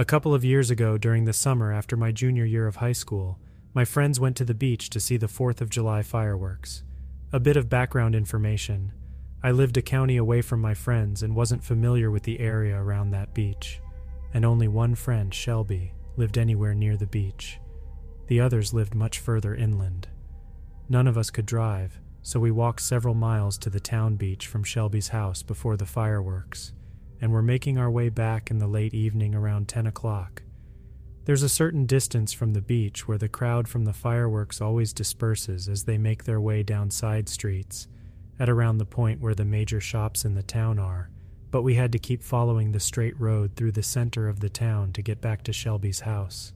A couple of years ago, during the summer after my junior year of high school, my friends went to the beach to see the 4th of July fireworks. A bit of background information I lived a county away from my friends and wasn't familiar with the area around that beach, and only one friend, Shelby, lived anywhere near the beach. The others lived much further inland. None of us could drive, so we walked several miles to the town beach from Shelby's house before the fireworks, and we were making our way back in the late evening around 10 o'clock. There's a certain distance from the beach where the crowd from the fireworks always disperses as they make their way down side streets, at around the point where the major shops in the town are, but we had to keep following the straight road through the center of the town to get back to Shelby's house.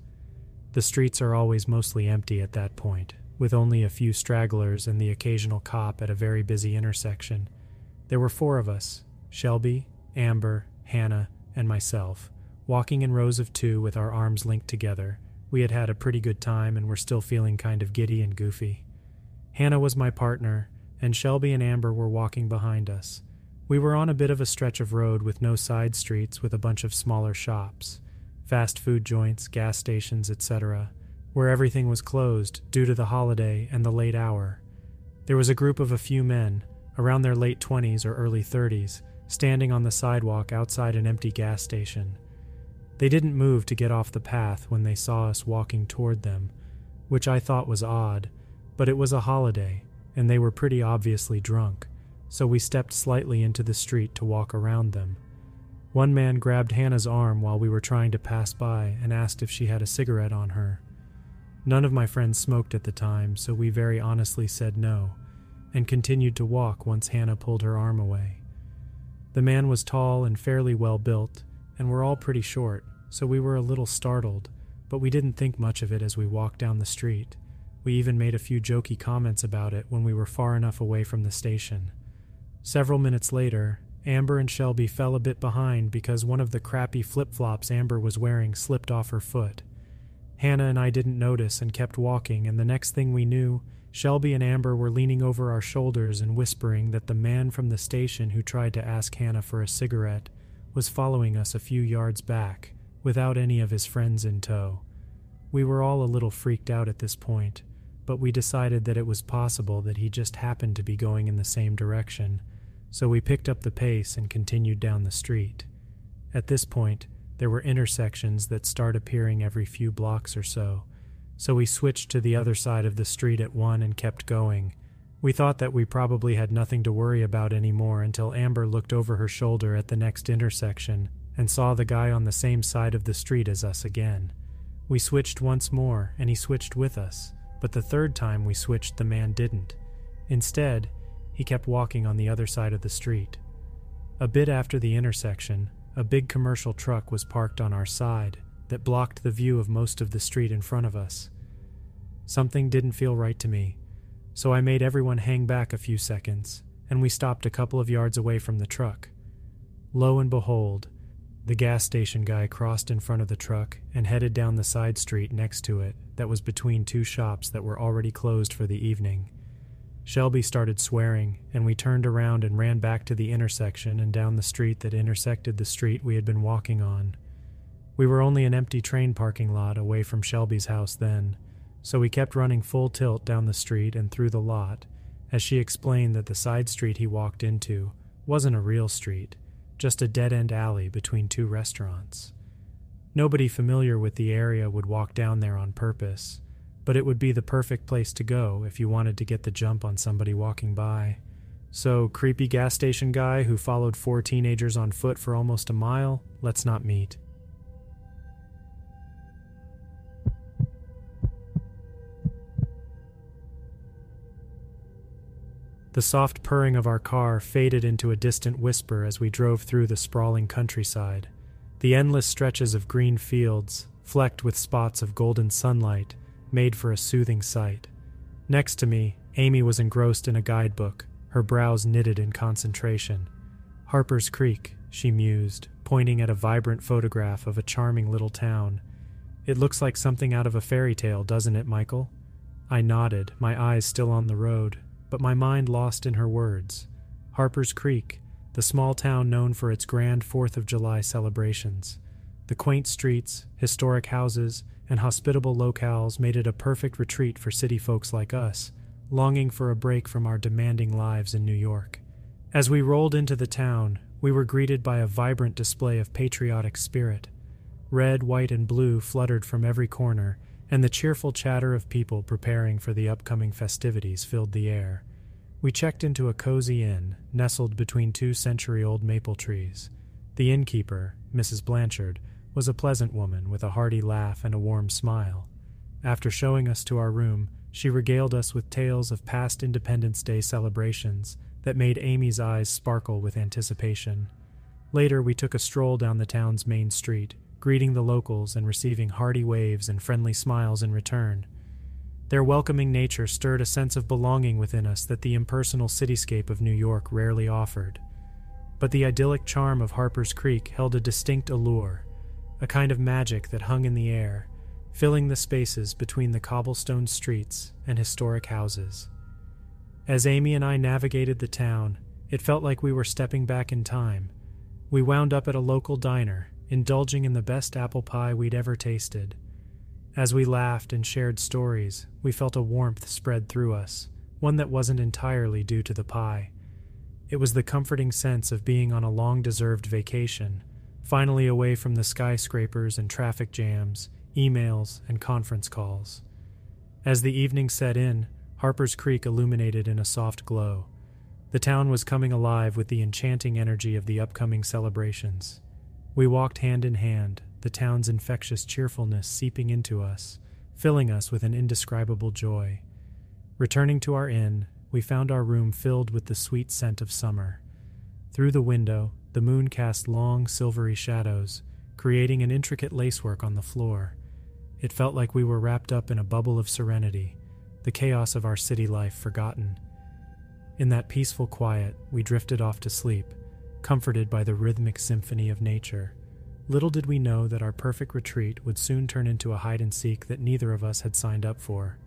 The streets are always mostly empty at that point, with only a few stragglers and the occasional cop at a very busy intersection. There were four of us Shelby, Amber, Hannah, and myself, walking in rows of two with our arms linked together. We had had a pretty good time and were still feeling kind of giddy and goofy. Hannah was my partner, and Shelby and Amber were walking behind us. We were on a bit of a stretch of road with no side streets with a bunch of smaller shops, fast food joints, gas stations, etc where everything was closed due to the holiday and the late hour. There was a group of a few men, around their late 20s or early 30s, standing on the sidewalk outside an empty gas station. They didn't move to get off the path when they saw us walking toward them, which I thought was odd, but it was a holiday, and they were pretty obviously drunk, so we stepped slightly into the street to walk around them. One man grabbed Hannah's arm while we were trying to pass by and asked if she had a cigarette on her. None of my friends smoked at the time, so we very honestly said no, and continued to walk once Hannah pulled her arm away. The man was tall and fairly well built, and we're all pretty short, so we were a little startled, but we didn't think much of it as we walked down the street. We even made a few jokey comments about it when we were far enough away from the station. Several minutes later, Amber and Shelby fell a bit behind because one of the crappy flip flops Amber was wearing slipped off her foot. Hannah and I didn't notice and kept walking, and the next thing we knew, Shelby and Amber were leaning over our shoulders and whispering that the man from the station who tried to ask Hannah for a cigarette was following us a few yards back, without any of his friends in tow. We were all a little freaked out at this point, but we decided that it was possible that he just happened to be going in the same direction, so we picked up the pace and continued down the street. At this point, there were intersections that start appearing every few blocks or so, so we switched to the other side of the street at one and kept going. We thought that we probably had nothing to worry about anymore until Amber looked over her shoulder at the next intersection and saw the guy on the same side of the street as us again. We switched once more, and he switched with us, but the third time we switched, the man didn't. Instead, he kept walking on the other side of the street. A bit after the intersection, a big commercial truck was parked on our side that blocked the view of most of the street in front of us. Something didn't feel right to me, so I made everyone hang back a few seconds, and we stopped a couple of yards away from the truck. Lo and behold, the gas station guy crossed in front of the truck and headed down the side street next to it that was between two shops that were already closed for the evening. Shelby started swearing, and we turned around and ran back to the intersection and down the street that intersected the street we had been walking on. We were only an empty train parking lot away from Shelby's house then, so we kept running full tilt down the street and through the lot, as she explained that the side street he walked into wasn't a real street, just a dead end alley between two restaurants. Nobody familiar with the area would walk down there on purpose but it would be the perfect place to go if you wanted to get the jump on somebody walking by. So, creepy gas station guy who followed four teenagers on foot for almost a mile, let's not meet. The soft purring of our car faded into a distant whisper as we drove through the sprawling countryside. The endless stretches of green fields, flecked with spots of golden sunlight, made for a soothing sight. Next to me, Amy was engrossed in a guidebook, her brows knitted in concentration. Harper's Creek, she mused, pointing at a vibrant photograph of a charming little town. It looks like something out of a fairy tale, doesn't it, Michael? I nodded, my eyes still on the road, but my mind lost in her words. Harper's Creek, the small town known for its grand Fourth of July celebrations. The quaint streets, historic houses, and hospitable locales made it a perfect retreat for city folks like us, longing for a break from our demanding lives in New York. As we rolled into the town, we were greeted by a vibrant display of patriotic spirit. Red, white, and blue fluttered from every corner, and the cheerful chatter of people preparing for the upcoming festivities filled the air. We checked into a cozy inn, nestled between two century old maple trees. The innkeeper, Mrs. Blanchard, was a pleasant woman with a hearty laugh and a warm smile. After showing us to our room, she regaled us with tales of past Independence Day celebrations that made Amy's eyes sparkle with anticipation. Later, we took a stroll down the town's main street, greeting the locals and receiving hearty waves and friendly smiles in return. Their welcoming nature stirred a sense of belonging within us that the impersonal cityscape of New York rarely offered. But the idyllic charm of Harper's Creek held a distinct allure, a kind of magic that hung in the air, filling the spaces between the cobblestone streets and historic houses. As Amy and I navigated the town, it felt like we were stepping back in time. We wound up at a local diner, indulging in the best apple pie we'd ever tasted. As we laughed and shared stories, we felt a warmth spread through us, one that wasn't entirely due to the pie. It was the comforting sense of being on a long deserved vacation, finally away from the skyscrapers and traffic jams, emails, and conference calls. As the evening set in, Harper's Creek illuminated in a soft glow. The town was coming alive with the enchanting energy of the upcoming celebrations. We walked hand in hand, the town's infectious cheerfulness seeping into us, filling us with an indescribable joy. Returning to our inn, we found our room filled with the sweet scent of summer. Through the window, the moon cast long, silvery shadows, creating an intricate lacework on the floor. It felt like we were wrapped up in a bubble of serenity, the chaos of our city life forgotten. In that peaceful quiet, we drifted off to sleep, comforted by the rhythmic symphony of nature. Little did we know that our perfect retreat would soon turn into a hide and seek that neither of us had signed up for.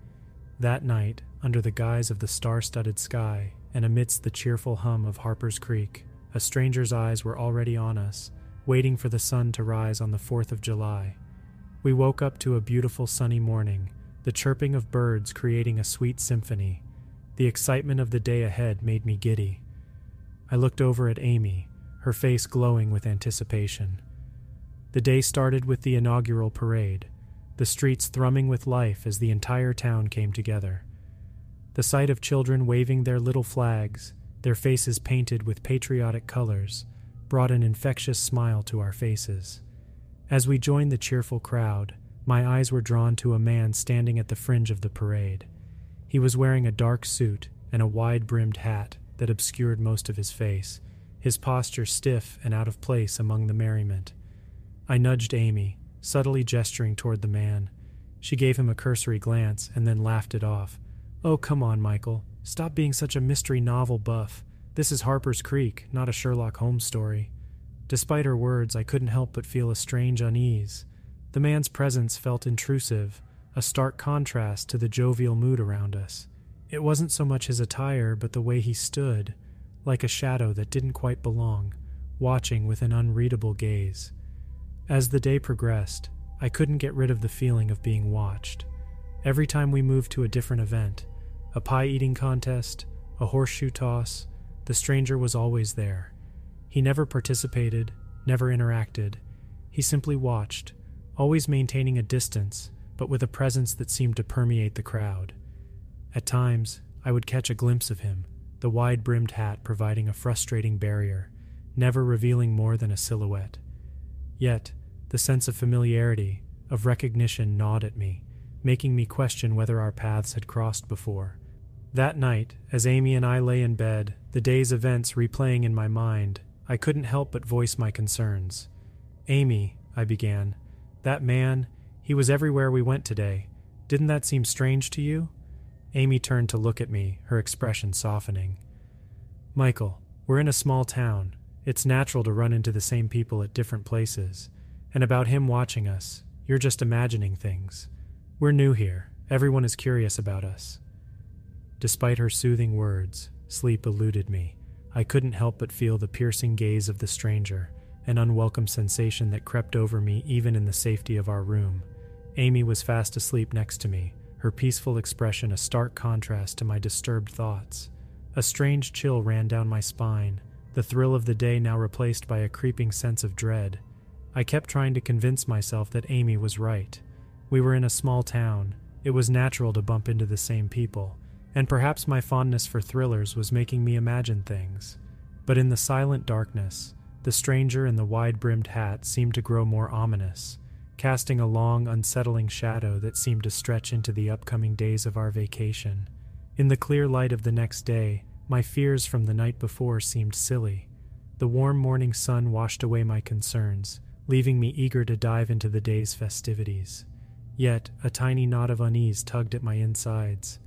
That night, under the guise of the star studded sky and amidst the cheerful hum of Harper's Creek, a stranger's eyes were already on us, waiting for the sun to rise on the 4th of July. We woke up to a beautiful sunny morning the chirping of birds creating a sweet symphony. The excitement of the day ahead made me giddy. I looked over at Amy, her face glowing with anticipation. The day started with the inaugural parade, the streets thrumming with life as the entire town came together. The sight of children waving their little flags, their faces painted with patriotic colors, brought an infectious smile to our faces. As we joined the cheerful crowd, my eyes were drawn to a man standing at the fringe of the parade. He was wearing a dark suit and a wide brimmed hat that obscured most of his face, his posture stiff and out of place among the merriment. I nudged Amy, subtly gesturing toward the man. She gave him a cursory glance and then laughed it off. Oh, come on, Michael. Stop being such a mystery novel buff. This is Harper's Creek, not a Sherlock Holmes story. Despite her words, I couldn't help but feel a strange unease. The man's presence felt intrusive, a stark contrast to the jovial mood around us. It wasn't so much his attire, but the way he stood, like a shadow that didn't quite belong, watching with an unreadable gaze. As the day progressed, I couldn't get rid of the feeling of being watched. Every time we moved to a different event, a pie eating contest, a horseshoe toss, the stranger was always there. He never participated, never interacted. He simply watched, always maintaining a distance, but with a presence that seemed to permeate the crowd. At times, I would catch a glimpse of him, the wide brimmed hat providing a frustrating barrier, never revealing more than a silhouette. Yet, the sense of familiarity, of recognition gnawed at me, making me question whether our paths had crossed before. That night, as Amy and I lay in bed, the day's events replaying in my mind, I couldn't help but voice my concerns. Amy, I began, that man, he was everywhere we went today. Didn't that seem strange to you? Amy turned to look at me, her expression softening. Michael, we're in a small town. It's natural to run into the same people at different places. And about him watching us, you're just imagining things. We're new here. Everyone is curious about us. Despite her soothing words, sleep eluded me. I couldn't help but feel the piercing gaze of the stranger, an unwelcome sensation that crept over me even in the safety of our room. Amy was fast asleep next to me, her peaceful expression a stark contrast to my disturbed thoughts. A strange chill ran down my spine, the thrill of the day now replaced by a creeping sense of dread. I kept trying to convince myself that Amy was right. We were in a small town. It was natural to bump into the same people, and perhaps my fondness for thrillers was making me imagine things. But in the silent darkness, the stranger in the wide brimmed hat seemed to grow more ominous, casting a long, unsettling shadow that seemed to stretch into the upcoming days of our vacation. In the clear light of the next day, my fears from the night before seemed silly. The warm morning sun washed away my concerns, leaving me eager to dive into the day's festivities. Yet, a tiny knot of unease tugged at my insides.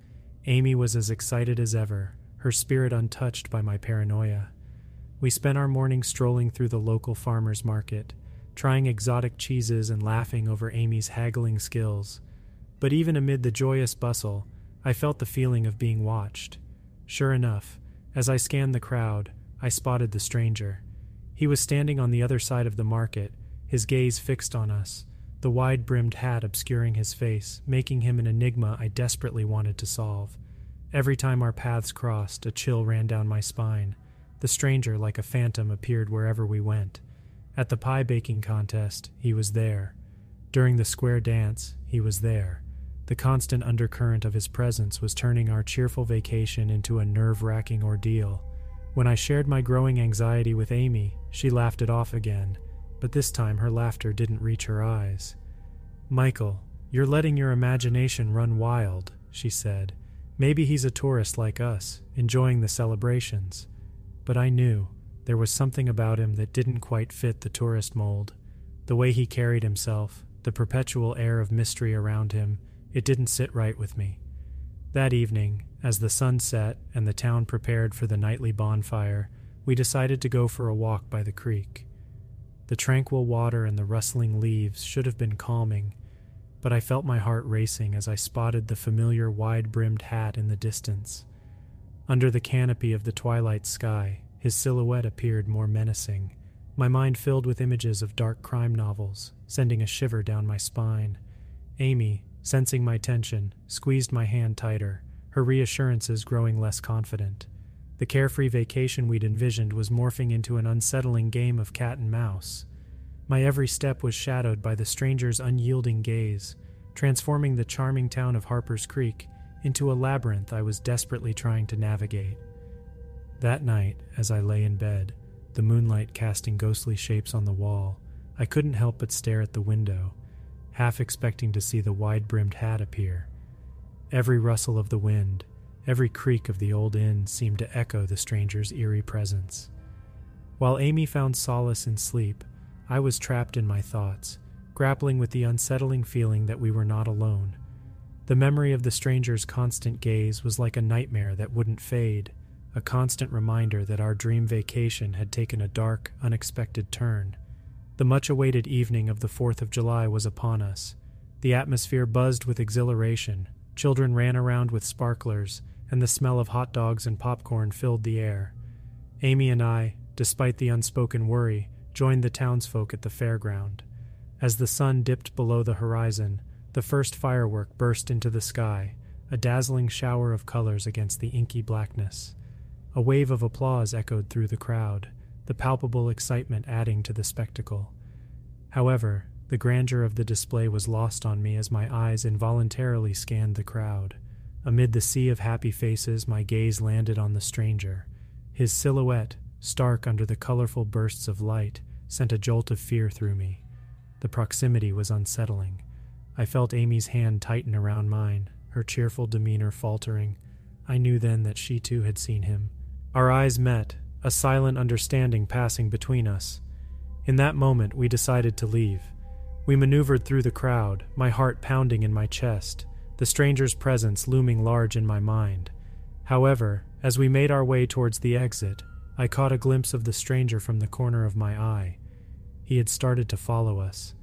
Amy was as excited as ever, her spirit untouched by my paranoia. We spent our morning strolling through the local farmer's market, trying exotic cheeses and laughing over Amy's haggling skills. But even amid the joyous bustle, I felt the feeling of being watched. Sure enough, as I scanned the crowd, I spotted the stranger. He was standing on the other side of the market, his gaze fixed on us, the wide brimmed hat obscuring his face, making him an enigma I desperately wanted to solve. Every time our paths crossed, a chill ran down my spine. The stranger, like a phantom, appeared wherever we went. At the pie baking contest, he was there. During the square dance, he was there. The constant undercurrent of his presence was turning our cheerful vacation into a nerve wracking ordeal. When I shared my growing anxiety with Amy, she laughed it off again, but this time her laughter didn't reach her eyes. Michael, you're letting your imagination run wild, she said. Maybe he's a tourist like us, enjoying the celebrations but I knew there was something about him that didn't quite fit the tourist mold. The way he carried himself, the perpetual air of mystery around him, it didn't sit right with me. That evening, as the sun set and the town prepared for the nightly bonfire, we decided to go for a walk by the creek. The tranquil water and the rustling leaves should have been calming, but I felt my heart racing as I spotted the familiar wide brimmed hat in the distance. Under the canopy of the twilight sky, his silhouette appeared more menacing. My mind filled with images of dark crime novels, sending a shiver down my spine. Amy, sensing my tension, squeezed my hand tighter, her reassurances growing less confident. The carefree vacation we'd envisioned was morphing into an unsettling game of cat and mouse. My every step was shadowed by the stranger's unyielding gaze, transforming the charming town of Harper's Creek into a labyrinth I was desperately trying to navigate. That night, as I lay in bed, the moonlight casting ghostly shapes on the wall, I couldn't help but stare at the window, half expecting to see the wide brimmed hat appear. Every rustle of the wind, every creak of the old inn seemed to echo the stranger's eerie presence. While Amy found solace in sleep, I was trapped in my thoughts, grappling with the unsettling feeling that we were not alone the memory of the stranger's constant gaze was like a nightmare that wouldn't fade, a constant reminder that our dream vacation had taken a dark, unexpected turn. The much awaited evening of the 4th of July was upon us. The atmosphere buzzed with exhilaration, children ran around with sparklers, and the smell of hot dogs and popcorn filled the air. Amy and I, despite the unspoken worry, joined the townsfolk at the fairground. As the sun dipped below the horizon, the first firework burst into the sky, a dazzling shower of colors against the inky blackness. A wave of applause echoed through the crowd, the palpable excitement adding to the spectacle. However, the grandeur of the display was lost on me as my eyes involuntarily scanned the crowd. Amid the sea of happy faces, my gaze landed on the stranger. His silhouette, stark under the colorful bursts of light, sent a jolt of fear through me. The proximity was unsettling. I felt Amy's hand tighten around mine, her cheerful demeanor faltering. I knew then that she too had seen him. Our eyes met, a silent understanding passing between us. In that moment, we decided to leave. We maneuvered through the crowd, my heart pounding in my chest, the stranger's presence looming large in my mind. However, as we made our way towards the exit, I caught a glimpse of the stranger from the corner of my eye. He had started to follow us.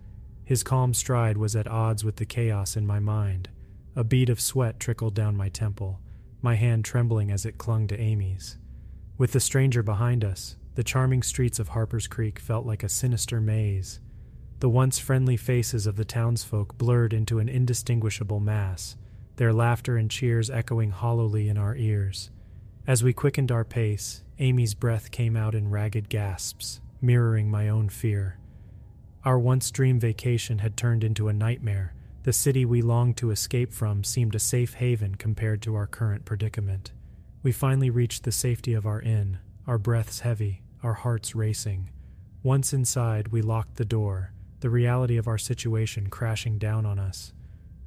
His calm stride was at odds with the chaos in my mind. A bead of sweat trickled down my temple, my hand trembling as it clung to Amy's. With the stranger behind us, the charming streets of Harper's Creek felt like a sinister maze. The once friendly faces of the townsfolk blurred into an indistinguishable mass, their laughter and cheers echoing hollowly in our ears. As we quickened our pace, Amy's breath came out in ragged gasps, mirroring my own fear. Our once dream vacation had turned into a nightmare. The city we longed to escape from seemed a safe haven compared to our current predicament. We finally reached the safety of our inn, our breaths heavy, our hearts racing. Once inside, we locked the door, the reality of our situation crashing down on us.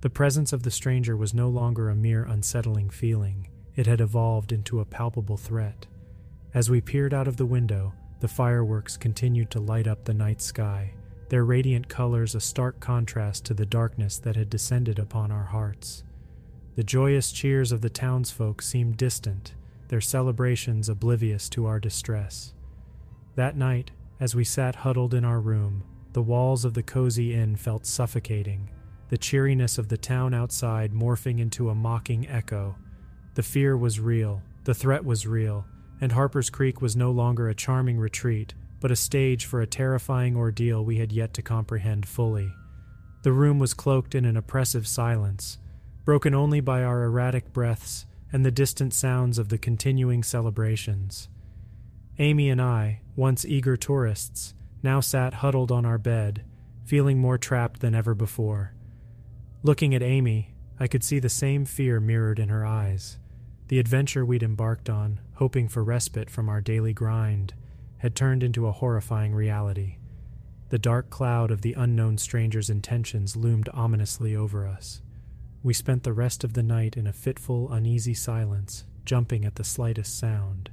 The presence of the stranger was no longer a mere unsettling feeling, it had evolved into a palpable threat. As we peered out of the window, the fireworks continued to light up the night sky, their radiant colors a stark contrast to the darkness that had descended upon our hearts. The joyous cheers of the townsfolk seemed distant, their celebrations oblivious to our distress. That night, as we sat huddled in our room, the walls of the cozy inn felt suffocating, the cheeriness of the town outside morphing into a mocking echo. The fear was real, the threat was real, and Harper's Creek was no longer a charming retreat, but a stage for a terrifying ordeal we had yet to comprehend fully. The room was cloaked in an oppressive silence, broken only by our erratic breaths and the distant sounds of the continuing celebrations. Amy and I, once eager tourists, now sat huddled on our bed, feeling more trapped than ever before. Looking at Amy, I could see the same fear mirrored in her eyes. The adventure we'd embarked on, hoping for respite from our daily grind, had turned into a horrifying reality. The dark cloud of the unknown stranger's intentions loomed ominously over us. We spent the rest of the night in a fitful, uneasy silence, jumping at the slightest sound.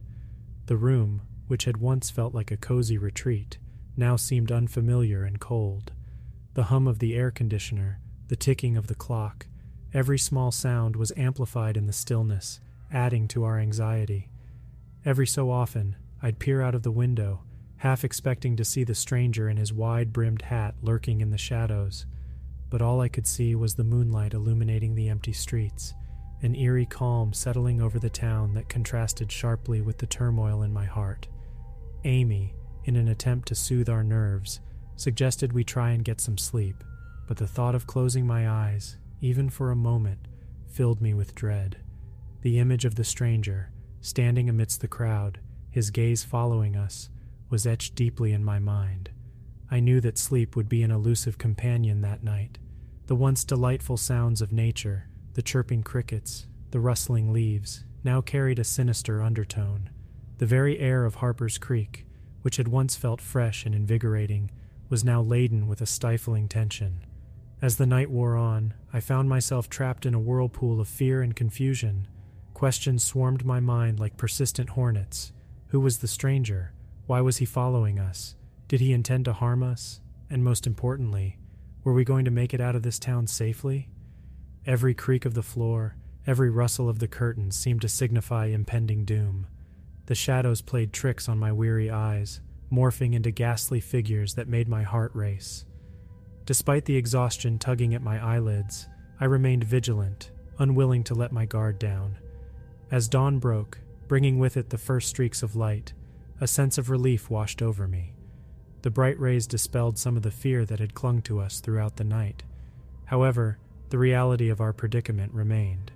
The room, which had once felt like a cozy retreat, now seemed unfamiliar and cold. The hum of the air conditioner, the ticking of the clock, every small sound was amplified in the stillness, adding to our anxiety. Every so often, I'd peer out of the window, half expecting to see the stranger in his wide brimmed hat lurking in the shadows, but all I could see was the moonlight illuminating the empty streets, an eerie calm settling over the town that contrasted sharply with the turmoil in my heart. Amy, in an attempt to soothe our nerves, suggested we try and get some sleep, but the thought of closing my eyes, even for a moment, filled me with dread. The image of the stranger, standing amidst the crowd, his gaze following us, was etched deeply in my mind. I knew that sleep would be an elusive companion that night. The once delightful sounds of nature, the chirping crickets, the rustling leaves, now carried a sinister undertone. The very air of Harper's Creek, which had once felt fresh and invigorating, was now laden with a stifling tension. As the night wore on, I found myself trapped in a whirlpool of fear and confusion. Questions swarmed my mind like persistent hornets. Who was the stranger? Why was he following us? Did he intend to harm us? And most importantly, were we going to make it out of this town safely? Every creak of the floor, every rustle of the curtains seemed to signify impending doom. The shadows played tricks on my weary eyes, morphing into ghastly figures that made my heart race. Despite the exhaustion tugging at my eyelids, I remained vigilant, unwilling to let my guard down. As dawn broke, bringing with it the first streaks of light, a sense of relief washed over me. The bright rays dispelled some of the fear that had clung to us throughout the night. However, the reality of our predicament remained.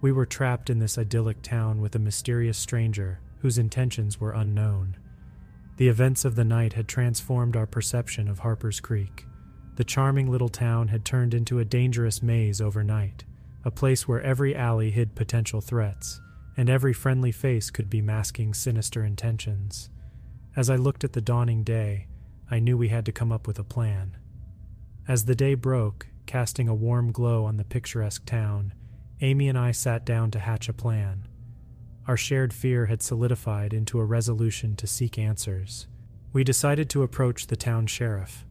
We were trapped in this idyllic town with a mysterious stranger whose intentions were unknown. The events of the night had transformed our perception of Harper's Creek. The charming little town had turned into a dangerous maze overnight, a place where every alley hid potential threats, and every friendly face could be masking sinister intentions. As I looked at the dawning day, I knew we had to come up with a plan. As the day broke, casting a warm glow on the picturesque town, Amy and I sat down to hatch a plan. Our shared fear had solidified into a resolution to seek answers. We decided to approach the town sheriff.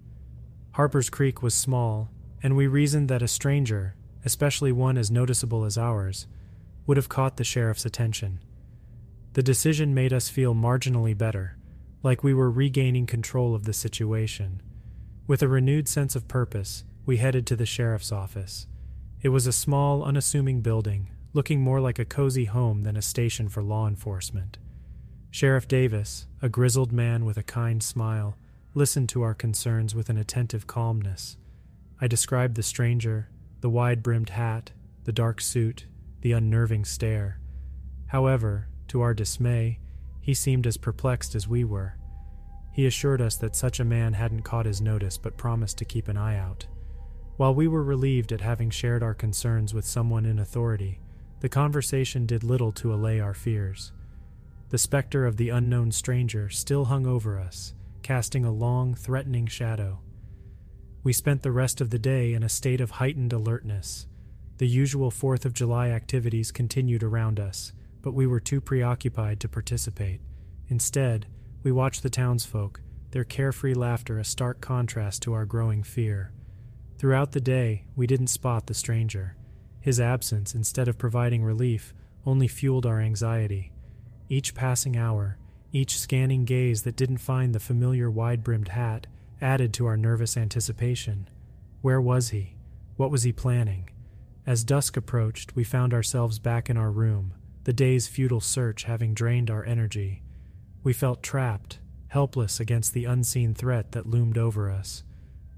Harper's Creek was small, and we reasoned that a stranger, especially one as noticeable as ours, would have caught the sheriff's attention. The decision made us feel marginally better, like we were regaining control of the situation. With a renewed sense of purpose, we headed to the sheriff's office. It was a small, unassuming building, looking more like a cozy home than a station for law enforcement. Sheriff Davis, a grizzled man with a kind smile, listened to our concerns with an attentive calmness. I described the stranger, the wide brimmed hat, the dark suit, the unnerving stare. However, to our dismay, he seemed as perplexed as we were. He assured us that such a man hadn't caught his notice but promised to keep an eye out. While we were relieved at having shared our concerns with someone in authority, the conversation did little to allay our fears. The specter of the unknown stranger still hung over us, casting a long, threatening shadow. We spent the rest of the day in a state of heightened alertness. The usual Fourth of July activities continued around us, but we were too preoccupied to participate. Instead, we watched the townsfolk, their carefree laughter a stark contrast to our growing fear. Throughout the day, we didn't spot the stranger. His absence, instead of providing relief, only fueled our anxiety. Each passing hour, each scanning gaze that didn't find the familiar wide brimmed hat, added to our nervous anticipation. Where was he? What was he planning? As dusk approached, we found ourselves back in our room, the day's futile search having drained our energy. We felt trapped, helpless against the unseen threat that loomed over us.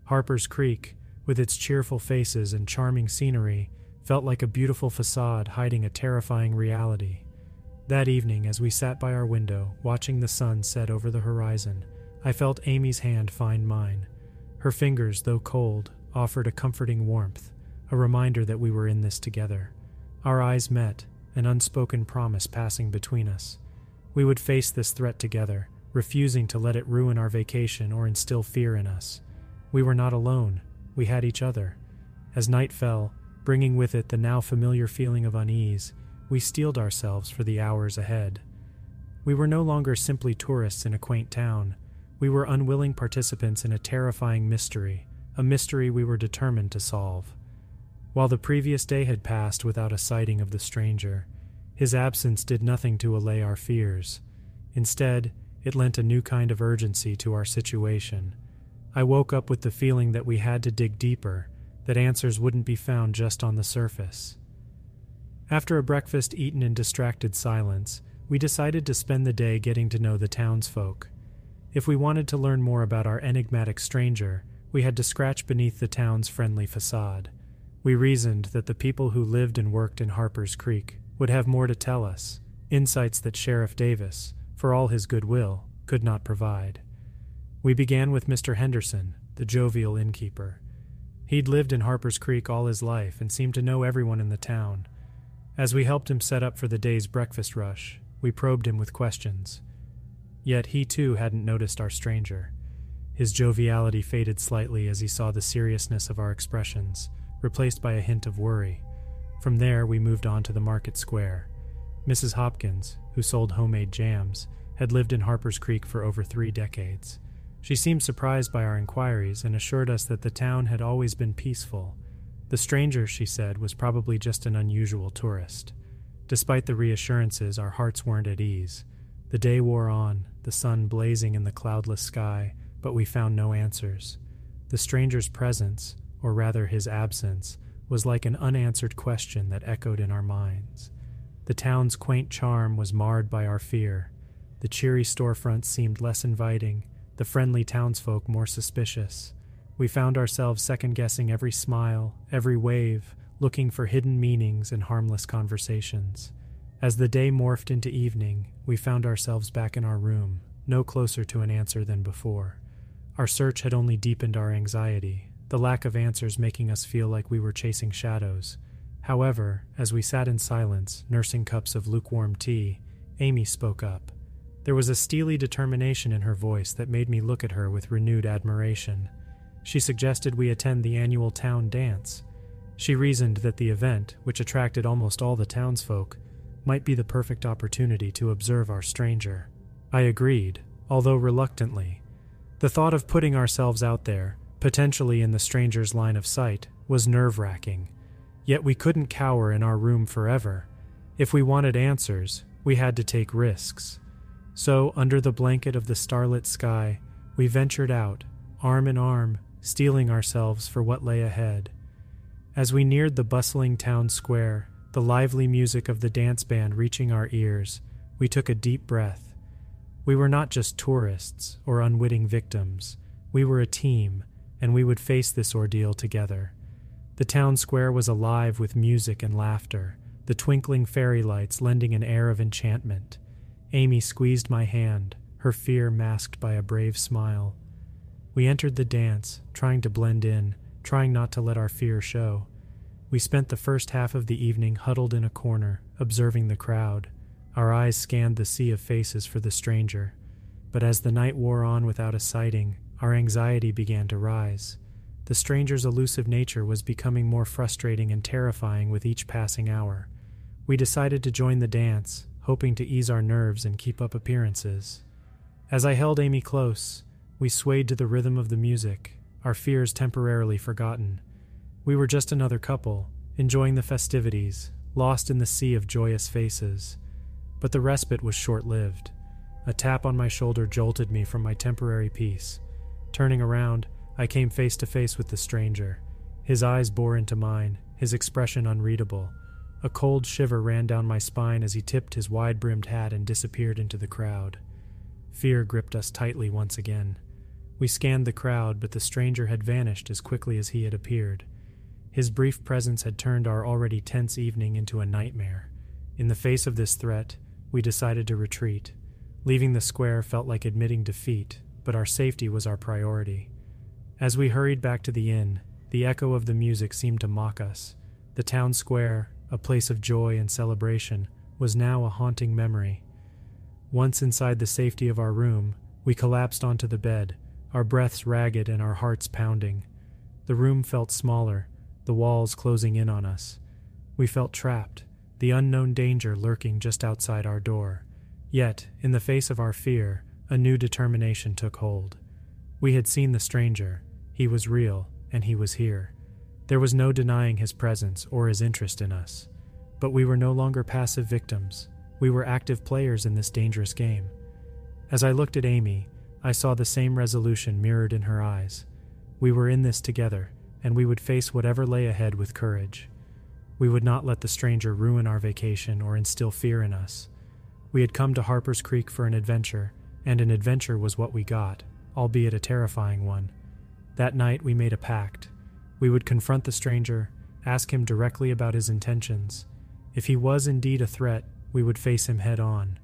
Harper's Creek, with its cheerful faces and charming scenery, felt like a beautiful facade hiding a terrifying reality. That evening, as we sat by our window, watching the sun set over the horizon, I felt Amy's hand find mine. Her fingers, though cold, offered a comforting warmth, a reminder that we were in this together. Our eyes met, an unspoken promise passing between us. We would face this threat together, refusing to let it ruin our vacation or instill fear in us. We were not alone, we had each other. As night fell, bringing with it the now familiar feeling of unease, we steeled ourselves for the hours ahead. We were no longer simply tourists in a quaint town. We were unwilling participants in a terrifying mystery, a mystery we were determined to solve. While the previous day had passed without a sighting of the stranger, his absence did nothing to allay our fears. Instead, it lent a new kind of urgency to our situation. I woke up with the feeling that we had to dig deeper, that answers wouldn't be found just on the surface. After a breakfast eaten in distracted silence, we decided to spend the day getting to know the townsfolk. If we wanted to learn more about our enigmatic stranger, we had to scratch beneath the town's friendly facade. We reasoned that the people who lived and worked in Harper's Creek would have more to tell us, insights that Sheriff Davis, for all his goodwill, could not provide. We began with Mr. Henderson, the jovial innkeeper. He'd lived in Harper's Creek all his life and seemed to know everyone in the town. As we helped him set up for the day's breakfast rush, we probed him with questions. Yet he too hadn't noticed our stranger. His joviality faded slightly as he saw the seriousness of our expressions, replaced by a hint of worry. From there, we moved on to the market square. Mrs. Hopkins, who sold homemade jams, had lived in Harper's Creek for over three decades. She seemed surprised by our inquiries and assured us that the town had always been peaceful the stranger, she said, was probably just an unusual tourist. Despite the reassurances, our hearts weren't at ease. The day wore on, the sun blazing in the cloudless sky, but we found no answers. The stranger's presence, or rather his absence, was like an unanswered question that echoed in our minds. The town's quaint charm was marred by our fear. The cheery storefronts seemed less inviting, the friendly townsfolk more suspicious. We found ourselves second guessing every smile, every wave, looking for hidden meanings in harmless conversations. As the day morphed into evening, we found ourselves back in our room, no closer to an answer than before. Our search had only deepened our anxiety, the lack of answers making us feel like we were chasing shadows. However, as we sat in silence, nursing cups of lukewarm tea, Amy spoke up. There was a steely determination in her voice that made me look at her with renewed admiration. She suggested we attend the annual town dance. She reasoned that the event, which attracted almost all the townsfolk, might be the perfect opportunity to observe our stranger. I agreed, although reluctantly. The thought of putting ourselves out there, potentially in the stranger's line of sight, was nerve wracking. Yet we couldn't cower in our room forever. If we wanted answers, we had to take risks. So, under the blanket of the starlit sky, we ventured out, arm in arm, steeling ourselves for what lay ahead. As we neared the bustling town square, the lively music of the dance band reaching our ears, we took a deep breath. We were not just tourists or unwitting victims. We were a team, and we would face this ordeal together. The town square was alive with music and laughter, the twinkling fairy lights lending an air of enchantment. Amy squeezed my hand, her fear masked by a brave smile. We entered the dance, trying to blend in, trying not to let our fear show. We spent the first half of the evening huddled in a corner, observing the crowd. Our eyes scanned the sea of faces for the stranger. But as the night wore on without a sighting, our anxiety began to rise. The stranger's elusive nature was becoming more frustrating and terrifying with each passing hour. We decided to join the dance, hoping to ease our nerves and keep up appearances. As I held Amy close, we swayed to the rhythm of the music, our fears temporarily forgotten. We were just another couple, enjoying the festivities, lost in the sea of joyous faces. But the respite was short lived. A tap on my shoulder jolted me from my temporary peace. Turning around, I came face to face with the stranger. His eyes bore into mine, his expression unreadable. A cold shiver ran down my spine as he tipped his wide brimmed hat and disappeared into the crowd. Fear gripped us tightly once again. We scanned the crowd, but the stranger had vanished as quickly as he had appeared. His brief presence had turned our already tense evening into a nightmare. In the face of this threat, we decided to retreat. Leaving the square felt like admitting defeat, but our safety was our priority. As we hurried back to the inn, the echo of the music seemed to mock us. The town square, a place of joy and celebration, was now a haunting memory. Once inside the safety of our room, we collapsed onto the bed, our breaths ragged and our hearts pounding. The room felt smaller, the walls closing in on us. We felt trapped, the unknown danger lurking just outside our door. Yet, in the face of our fear, a new determination took hold. We had seen the stranger, he was real, and he was here. There was no denying his presence or his interest in us. But we were no longer passive victims. We were active players in this dangerous game. As I looked at Amy, I saw the same resolution mirrored in her eyes. We were in this together, and we would face whatever lay ahead with courage. We would not let the stranger ruin our vacation or instill fear in us. We had come to Harper's Creek for an adventure, and an adventure was what we got, albeit a terrifying one. That night we made a pact. We would confront the stranger, ask him directly about his intentions. If he was indeed a threat, we would face him head on.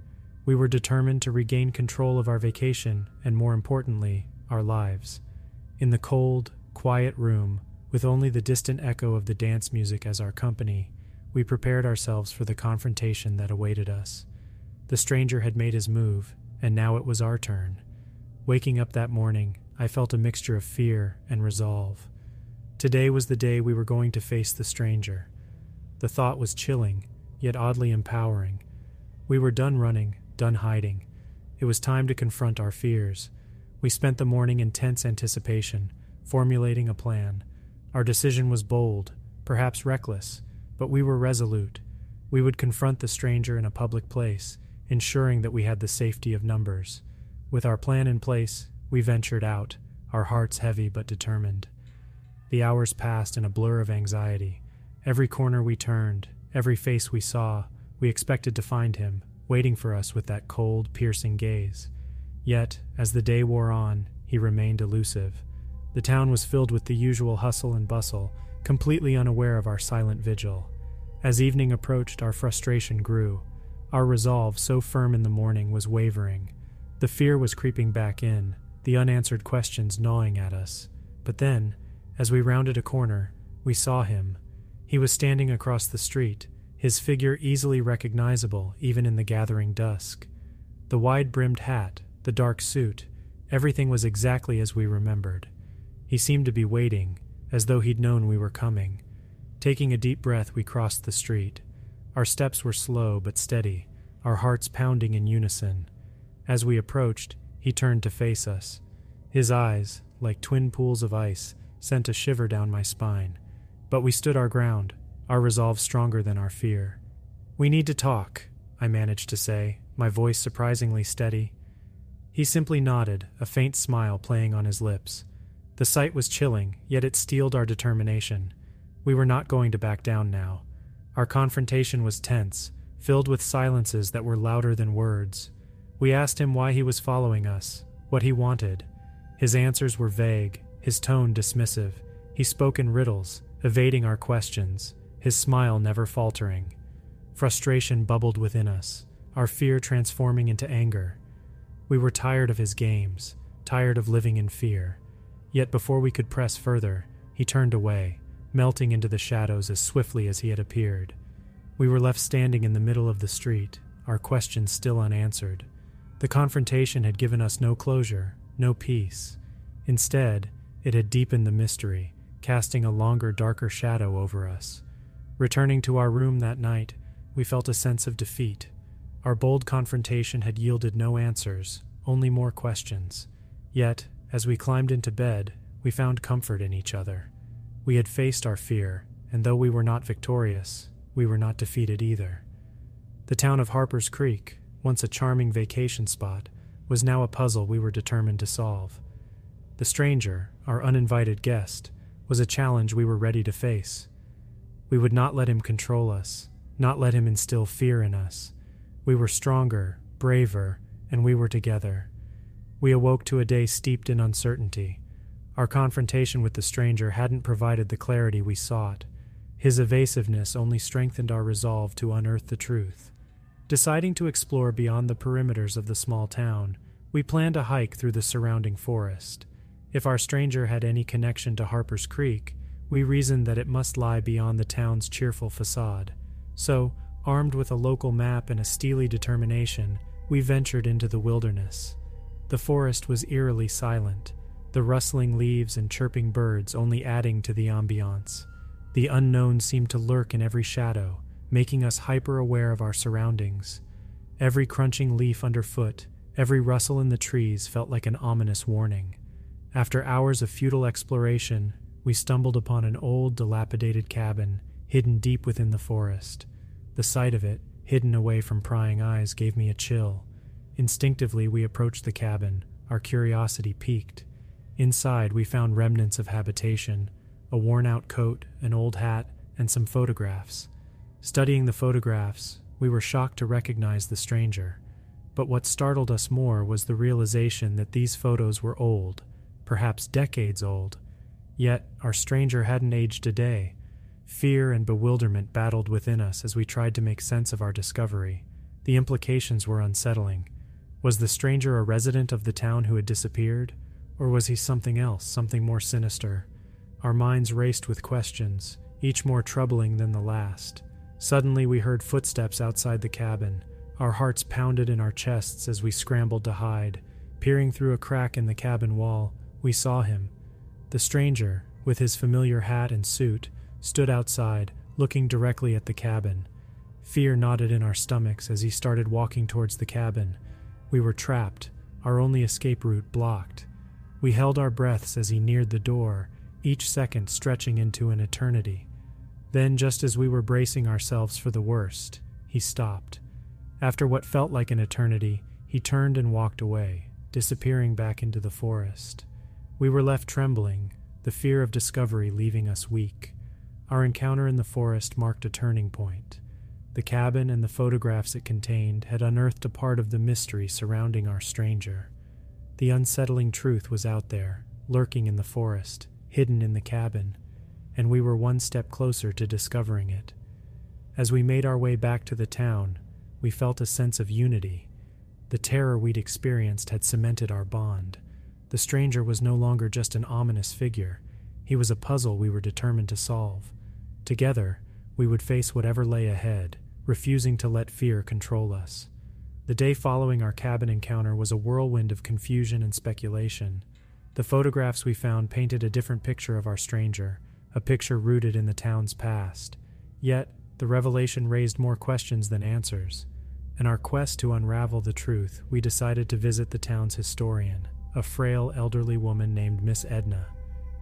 We were determined to regain control of our vacation and, more importantly, our lives. In the cold, quiet room, with only the distant echo of the dance music as our company, we prepared ourselves for the confrontation that awaited us. The stranger had made his move, and now it was our turn. Waking up that morning, I felt a mixture of fear and resolve. Today was the day we were going to face the stranger. The thought was chilling, yet oddly empowering. We were done running, done hiding. It was time to confront our fears. We spent the morning in tense anticipation, formulating a plan. Our decision was bold, perhaps reckless, but we were resolute. We would confront the stranger in a public place, ensuring that we had the safety of numbers. With our plan in place, we ventured out, our hearts heavy but determined. The hours passed in a blur of anxiety. Every corner we turned, every face we saw, we expected to find him, waiting for us with that cold, piercing gaze. Yet, as the day wore on, he remained elusive. The town was filled with the usual hustle and bustle, completely unaware of our silent vigil. As evening approached, our frustration grew. Our resolve, so firm in the morning, was wavering. The fear was creeping back in, the unanswered questions gnawing at us. But then, as we rounded a corner, we saw him. He was standing across the street, his figure easily recognizable even in the gathering dusk. The wide brimmed hat, the dark suit, everything was exactly as we remembered. He seemed to be waiting, as though he'd known we were coming. Taking a deep breath, we crossed the street. Our steps were slow but steady, our hearts pounding in unison. As we approached, he turned to face us. His eyes, like twin pools of ice, sent a shiver down my spine. But we stood our ground, our resolve stronger than our fear. We need to talk, I managed to say, my voice surprisingly steady. He simply nodded, a faint smile playing on his lips. The sight was chilling, yet it steeled our determination. We were not going to back down now. Our confrontation was tense, filled with silences that were louder than words. We asked him why he was following us, what he wanted. His answers were vague, his tone dismissive. He spoke in riddles, evading our questions, his smile never faltering. Frustration bubbled within us, our fear transforming into anger. We were tired of his games, tired of living in fear. Yet before we could press further, he turned away, melting into the shadows as swiftly as he had appeared. We were left standing in the middle of the street, our questions still unanswered. The confrontation had given us no closure, no peace. Instead, it had deepened the mystery, casting a longer, darker shadow over us. Returning to our room that night, we felt a sense of defeat. Our bold confrontation had yielded no answers, only more questions. Yet, as we climbed into bed, we found comfort in each other. We had faced our fear, and though we were not victorious, we were not defeated either. The town of Harper's Creek, once a charming vacation spot, was now a puzzle we were determined to solve. The stranger, our uninvited guest, was a challenge we were ready to face. We would not let him control us, not let him instill fear in us. We were stronger, braver, and we were together. We awoke to a day steeped in uncertainty. Our confrontation with the stranger hadn't provided the clarity we sought. His evasiveness only strengthened our resolve to unearth the truth. Deciding to explore beyond the perimeters of the small town, we planned a hike through the surrounding forest. If our stranger had any connection to Harper's Creek, we reasoned that it must lie beyond the town's cheerful facade. So, armed with a local map and a steely determination, we ventured into the wilderness. The forest was eerily silent, the rustling leaves and chirping birds only adding to the ambiance. The unknown seemed to lurk in every shadow, making us hyper aware of our surroundings. Every crunching leaf underfoot, every rustle in the trees felt like an ominous warning. After hours of futile exploration, we stumbled upon an old, dilapidated cabin hidden deep within the forest. The sight of it, hidden away from prying eyes, gave me a chill. Instinctively, we approached the cabin, our curiosity piqued. Inside, we found remnants of habitation a worn out coat, an old hat, and some photographs. Studying the photographs, we were shocked to recognize the stranger. But what startled us more was the realization that these photos were old, perhaps decades old. Yet our stranger hadn't aged a day. Fear and bewilderment battled within us as we tried to make sense of our discovery. The implications were unsettling. Was the stranger a resident of the town who had disappeared? Or was he something else, something more sinister? Our minds raced with questions, each more troubling than the last. Suddenly, we heard footsteps outside the cabin. Our hearts pounded in our chests as we scrambled to hide. Peering through a crack in the cabin wall, we saw him. The stranger, with his familiar hat and suit, stood outside, looking directly at the cabin. Fear knotted in our stomachs as he started walking towards the cabin. We were trapped, our only escape route blocked. We held our breaths as he neared the door, each second stretching into an eternity. Then, just as we were bracing ourselves for the worst, he stopped. After what felt like an eternity, he turned and walked away, disappearing back into the forest. We were left trembling, the fear of discovery leaving us weak. Our encounter in the forest marked a turning point. The cabin and the photographs it contained had unearthed a part of the mystery surrounding our stranger. The unsettling truth was out there, lurking in the forest, hidden in the cabin, and we were one step closer to discovering it. As we made our way back to the town, we felt a sense of unity. The terror we'd experienced had cemented our bond. The stranger was no longer just an ominous figure, he was a puzzle we were determined to solve. Together, we would face whatever lay ahead, refusing to let fear control us. The day following our cabin encounter was a whirlwind of confusion and speculation. The photographs we found painted a different picture of our stranger, a picture rooted in the town's past. Yet, the revelation raised more questions than answers. In our quest to unravel the truth, we decided to visit the town's historian, a frail elderly woman named Miss Edna.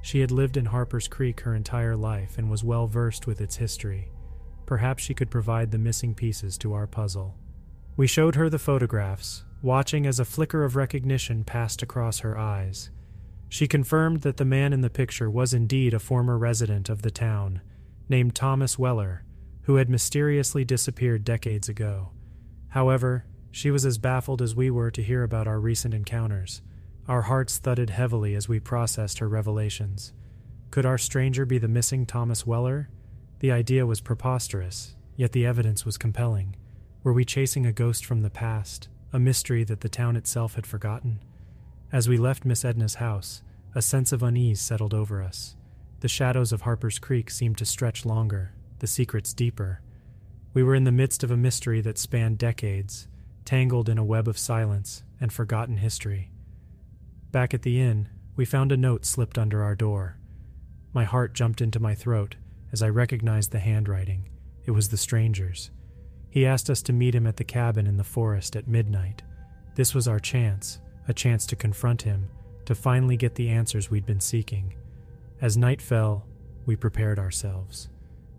She had lived in Harper's Creek her entire life and was well versed with its history. Perhaps she could provide the missing pieces to our puzzle. We showed her the photographs, watching as a flicker of recognition passed across her eyes. She confirmed that the man in the picture was indeed a former resident of the town, named Thomas Weller, who had mysteriously disappeared decades ago. However, She was as baffled as we were to hear about our recent encounters. Our hearts thudded heavily as we processed her revelations. Could our stranger be the missing Thomas Weller? The idea was preposterous, yet the evidence was compelling. Were we chasing a ghost from the past, a mystery that the town itself had forgotten? As we left Miss Edna's house, a sense of unease settled over us. The shadows of Harper's Creek seemed to stretch longer, the secrets deeper. We were in the midst of a mystery that spanned decades, tangled in a web of silence and forgotten history. Back at the inn, we found a note slipped under our door. My heart jumped into my throat as I recognized the handwriting. It was the stranger's. He asked us to meet him at the cabin in the forest at midnight. This was our chance, a chance to confront him, to finally get the answers we'd been seeking. As night fell, we prepared ourselves.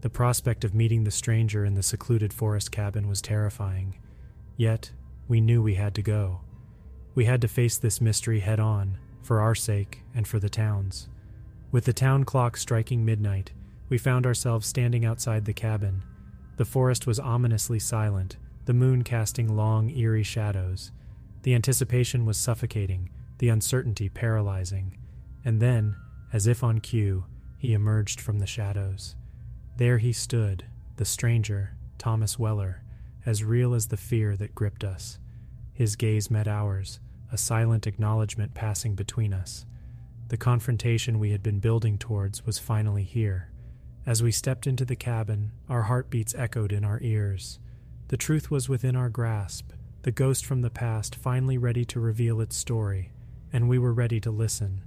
The prospect of meeting the stranger in the secluded forest cabin was terrifying. Yet, we knew we had to go. We had to face this mystery head on, for our sake and for the town's. With the town clock striking midnight, we found ourselves standing outside the cabin. The forest was ominously silent, the moon casting long, eerie shadows. The anticipation was suffocating, the uncertainty paralyzing. And then, as if on cue, he emerged from the shadows. There he stood, the stranger, Thomas Weller, as real as the fear that gripped us. His gaze met ours, a silent acknowledgement passing between us. The confrontation we had been building towards was finally here. As we stepped into the cabin, our heartbeats echoed in our ears. The truth was within our grasp, the ghost from the past finally ready to reveal its story, and we were ready to listen.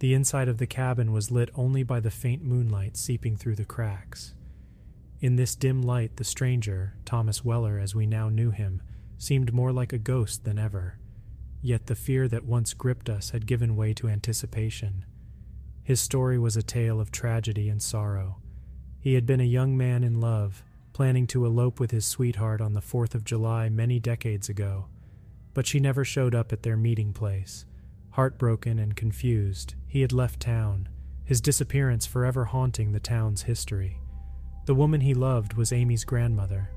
The inside of the cabin was lit only by the faint moonlight seeping through the cracks. In this dim light, the stranger, Thomas Weller as we now knew him, seemed more like a ghost than ever. Yet the fear that once gripped us had given way to anticipation. His story was a tale of tragedy and sorrow. He had been a young man in love, planning to elope with his sweetheart on the 4th of July many decades ago, but she never showed up at their meeting place. Heartbroken and confused, he had left town, his disappearance forever haunting the town's history. The woman he loved was Amy's grandmother.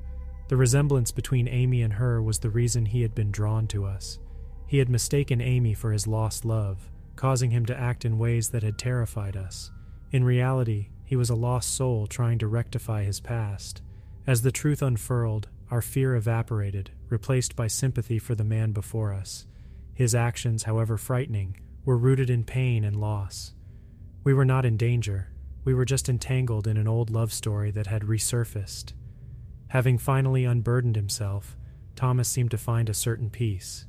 The resemblance between Amy and her was the reason he had been drawn to us. He had mistaken Amy for his lost love, causing him to act in ways that had terrified us. In reality, he was a lost soul trying to rectify his past. As the truth unfurled, our fear evaporated, replaced by sympathy for the man before us. His actions, however frightening, were rooted in pain and loss. We were not in danger, we were just entangled in an old love story that had resurfaced. Having finally unburdened himself, Thomas seemed to find a certain peace.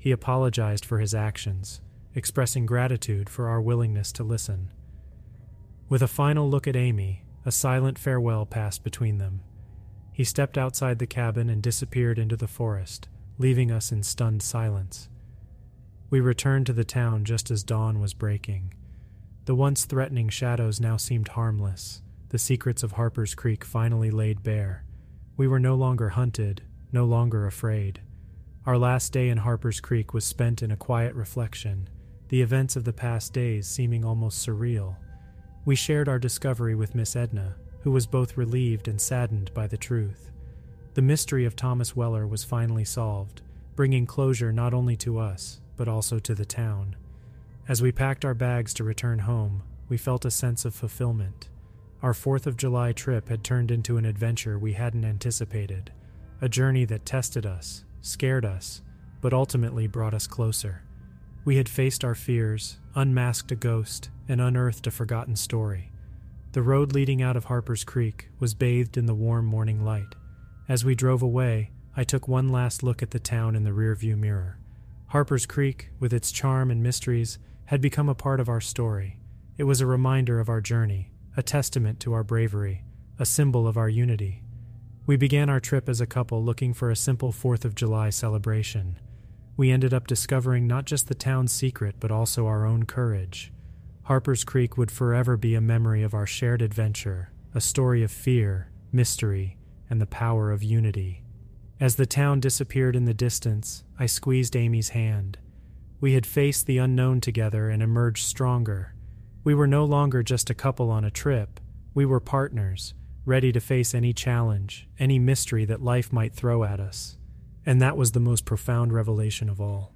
He apologized for his actions, expressing gratitude for our willingness to listen. With a final look at Amy, a silent farewell passed between them. He stepped outside the cabin and disappeared into the forest, leaving us in stunned silence. We returned to the town just as dawn was breaking. The once threatening shadows now seemed harmless, the secrets of Harper's Creek finally laid bare. We were no longer hunted, no longer afraid. Our last day in Harper's Creek was spent in a quiet reflection, the events of the past days seeming almost surreal. We shared our discovery with Miss Edna, who was both relieved and saddened by the truth. The mystery of Thomas Weller was finally solved, bringing closure not only to us, but also to the town. As we packed our bags to return home, we felt a sense of fulfillment. Our 4th of July trip had turned into an adventure we hadn't anticipated, a journey that tested us, scared us, but ultimately brought us closer. We had faced our fears, unmasked a ghost, and unearthed a forgotten story. The road leading out of Harper's Creek was bathed in the warm morning light. As we drove away, I took one last look at the town in the rearview mirror. Harper's Creek, with its charm and mysteries, had become a part of our story. It was a reminder of our journey, a testament to our bravery, a symbol of our unity. We began our trip as a couple looking for a simple 4th of July celebration. We ended up discovering not just the town's secret, but also our own courage. Harper's Creek would forever be a memory of our shared adventure, a story of fear, mystery, and the power of unity. As the town disappeared in the distance, I squeezed Amy's hand. We had faced the unknown together and emerged stronger. We were no longer just a couple on a trip, we were partners ready to face any challenge, any mystery that life might throw at us. And that was the most profound revelation of all.